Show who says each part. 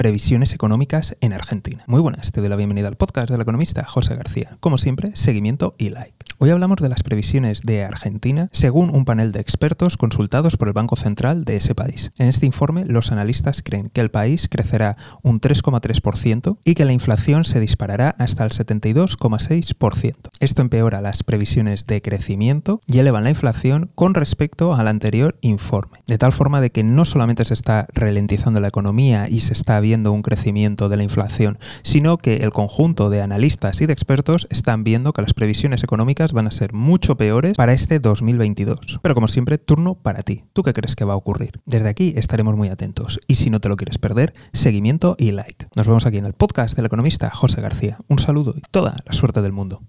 Speaker 1: previsiones económicas en Argentina. Muy buenas, te doy la bienvenida al podcast del economista José García. Como siempre, seguimiento y like. Hoy hablamos de las previsiones de Argentina según un panel de expertos consultados por el Banco Central de ese país. En este informe, los analistas creen que el país crecerá un 3,3% y que la inflación se disparará hasta el 72,6%. Esto empeora las previsiones de crecimiento y elevan la inflación con respecto al anterior informe, de tal forma de que no solamente se está ralentizando la economía y se está viendo un crecimiento de la inflación, sino que el conjunto de analistas y de expertos están viendo que las previsiones económicas van a ser mucho peores para este 2022. Pero como siempre, turno para ti. ¿Tú qué crees que va a ocurrir? Desde aquí estaremos muy atentos y si no te lo quieres perder, seguimiento y like. Nos vemos aquí en el podcast del economista José García. Un saludo y toda la suerte del mundo.